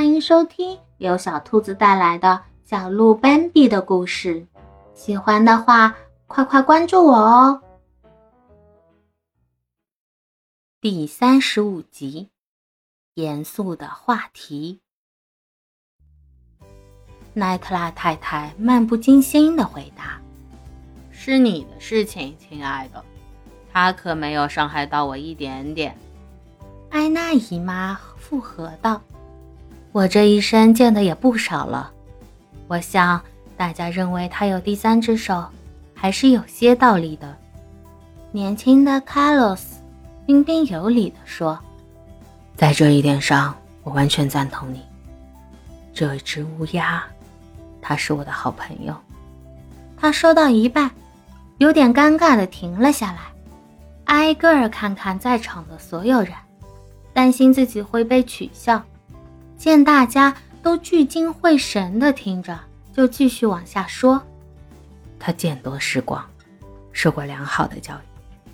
欢迎收听由小兔子带来的小鹿斑比的故事。喜欢的话，快快关注我哦！第三十五集，严肃的话题。奈特拉太太漫不经心的回答：“是你的事情，亲爱的，他可没有伤害到我一点点。”艾娜姨妈附和道。我这一生见的也不少了，我想大家认为他有第三只手，还是有些道理的。年轻的卡洛斯彬彬有礼地说：“在这一点上，我完全赞同你。这只乌鸦，它是我的好朋友。”他说到一半，有点尴尬地停了下来，挨个儿看看在场的所有人，担心自己会被取笑。见大家都聚精会神地听着，就继续往下说。他见多识广，受过良好的教育，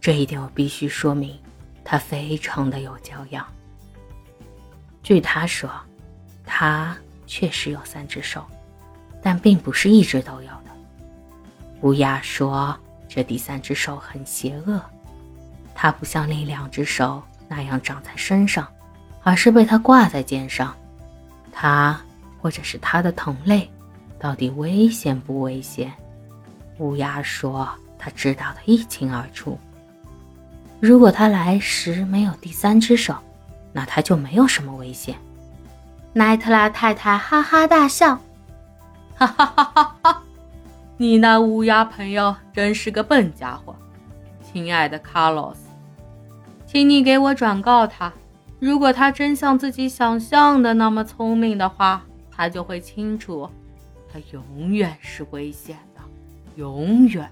这一点我必须说明。他非常的有教养。据他说，他确实有三只手，但并不是一直都有的。乌鸦说，这第三只手很邪恶，它不像另两只手那样长在身上。而是被他挂在肩上，他或者是他的同类，到底危险不危险？乌鸦说他知道的一清二楚。如果他来时没有第三只手，那他就没有什么危险。奈特拉太太哈哈大笑，哈哈哈哈哈！你那乌鸦朋友真是个笨家伙，亲爱的卡洛斯，请你给我转告他。如果他真像自己想象的那么聪明的话，他就会清楚，他永远是危险的，永远。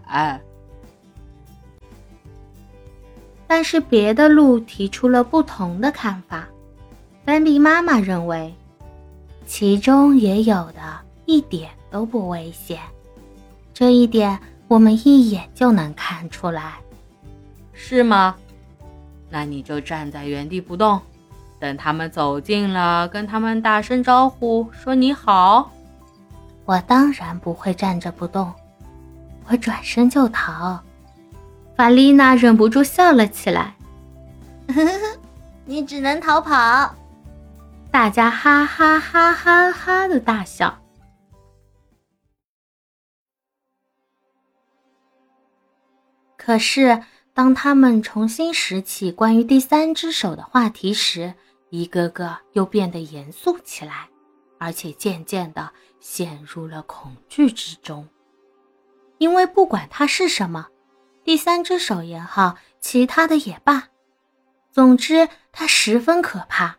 但是别的鹿提出了不同的看法。斑比妈妈认为，其中也有的一点都不危险，这一点我们一眼就能看出来，是吗？那你就站在原地不动。等他们走近了，跟他们打声招呼，说你好。我当然不会站着不动，我转身就逃。法丽娜忍不住笑了起来，呵呵呵，你只能逃跑。大家哈哈哈哈哈的大笑。可是，当他们重新拾起关于第三只手的话题时，一个个又变得严肃起来，而且渐渐的陷入了恐惧之中。因为不管它是什么，第三只手也好，其他的也罢，总之它十分可怕。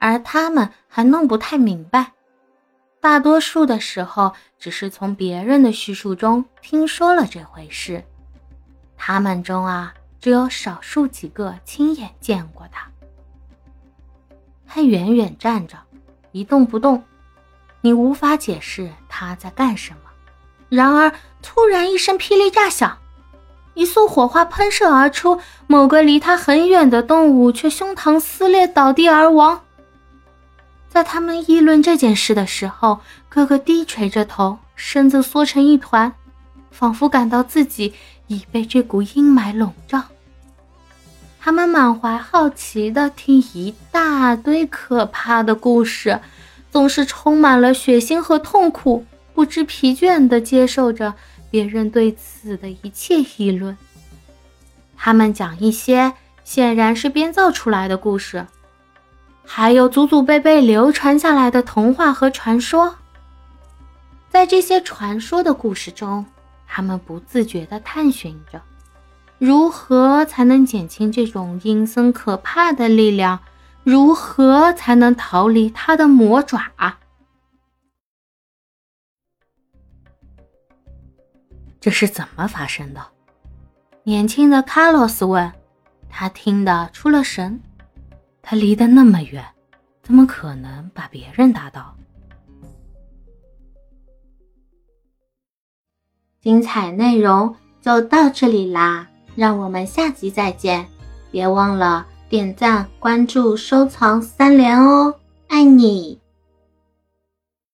而他们还弄不太明白，大多数的时候只是从别人的叙述中听说了这回事。他们中啊，只有少数几个亲眼见过它。他远远站着，一动不动，你无法解释他在干什么。然而，突然一声霹雳炸响，一束火花喷射而出，某个离他很远的动物却胸膛撕裂，倒地而亡。在他们议论这件事的时候，个个低垂着头，身子缩成一团，仿佛感到自己已被这股阴霾笼罩。他们满怀好奇地听一大堆可怕的故事，总是充满了血腥和痛苦，不知疲倦地接受着别人对此的一切议论。他们讲一些显然是编造出来的故事，还有祖祖辈辈流传下来的童话和传说。在这些传说的故事中，他们不自觉地探寻着。如何才能减轻这种阴森可怕的力量？如何才能逃离他的魔爪？这是怎么发生的？年轻的卡洛斯问。他听得出了神。他离得那么远，怎么可能把别人打倒？精彩内容就到这里啦！让我们下集再见，别忘了点赞、关注、收藏三连哦！爱你。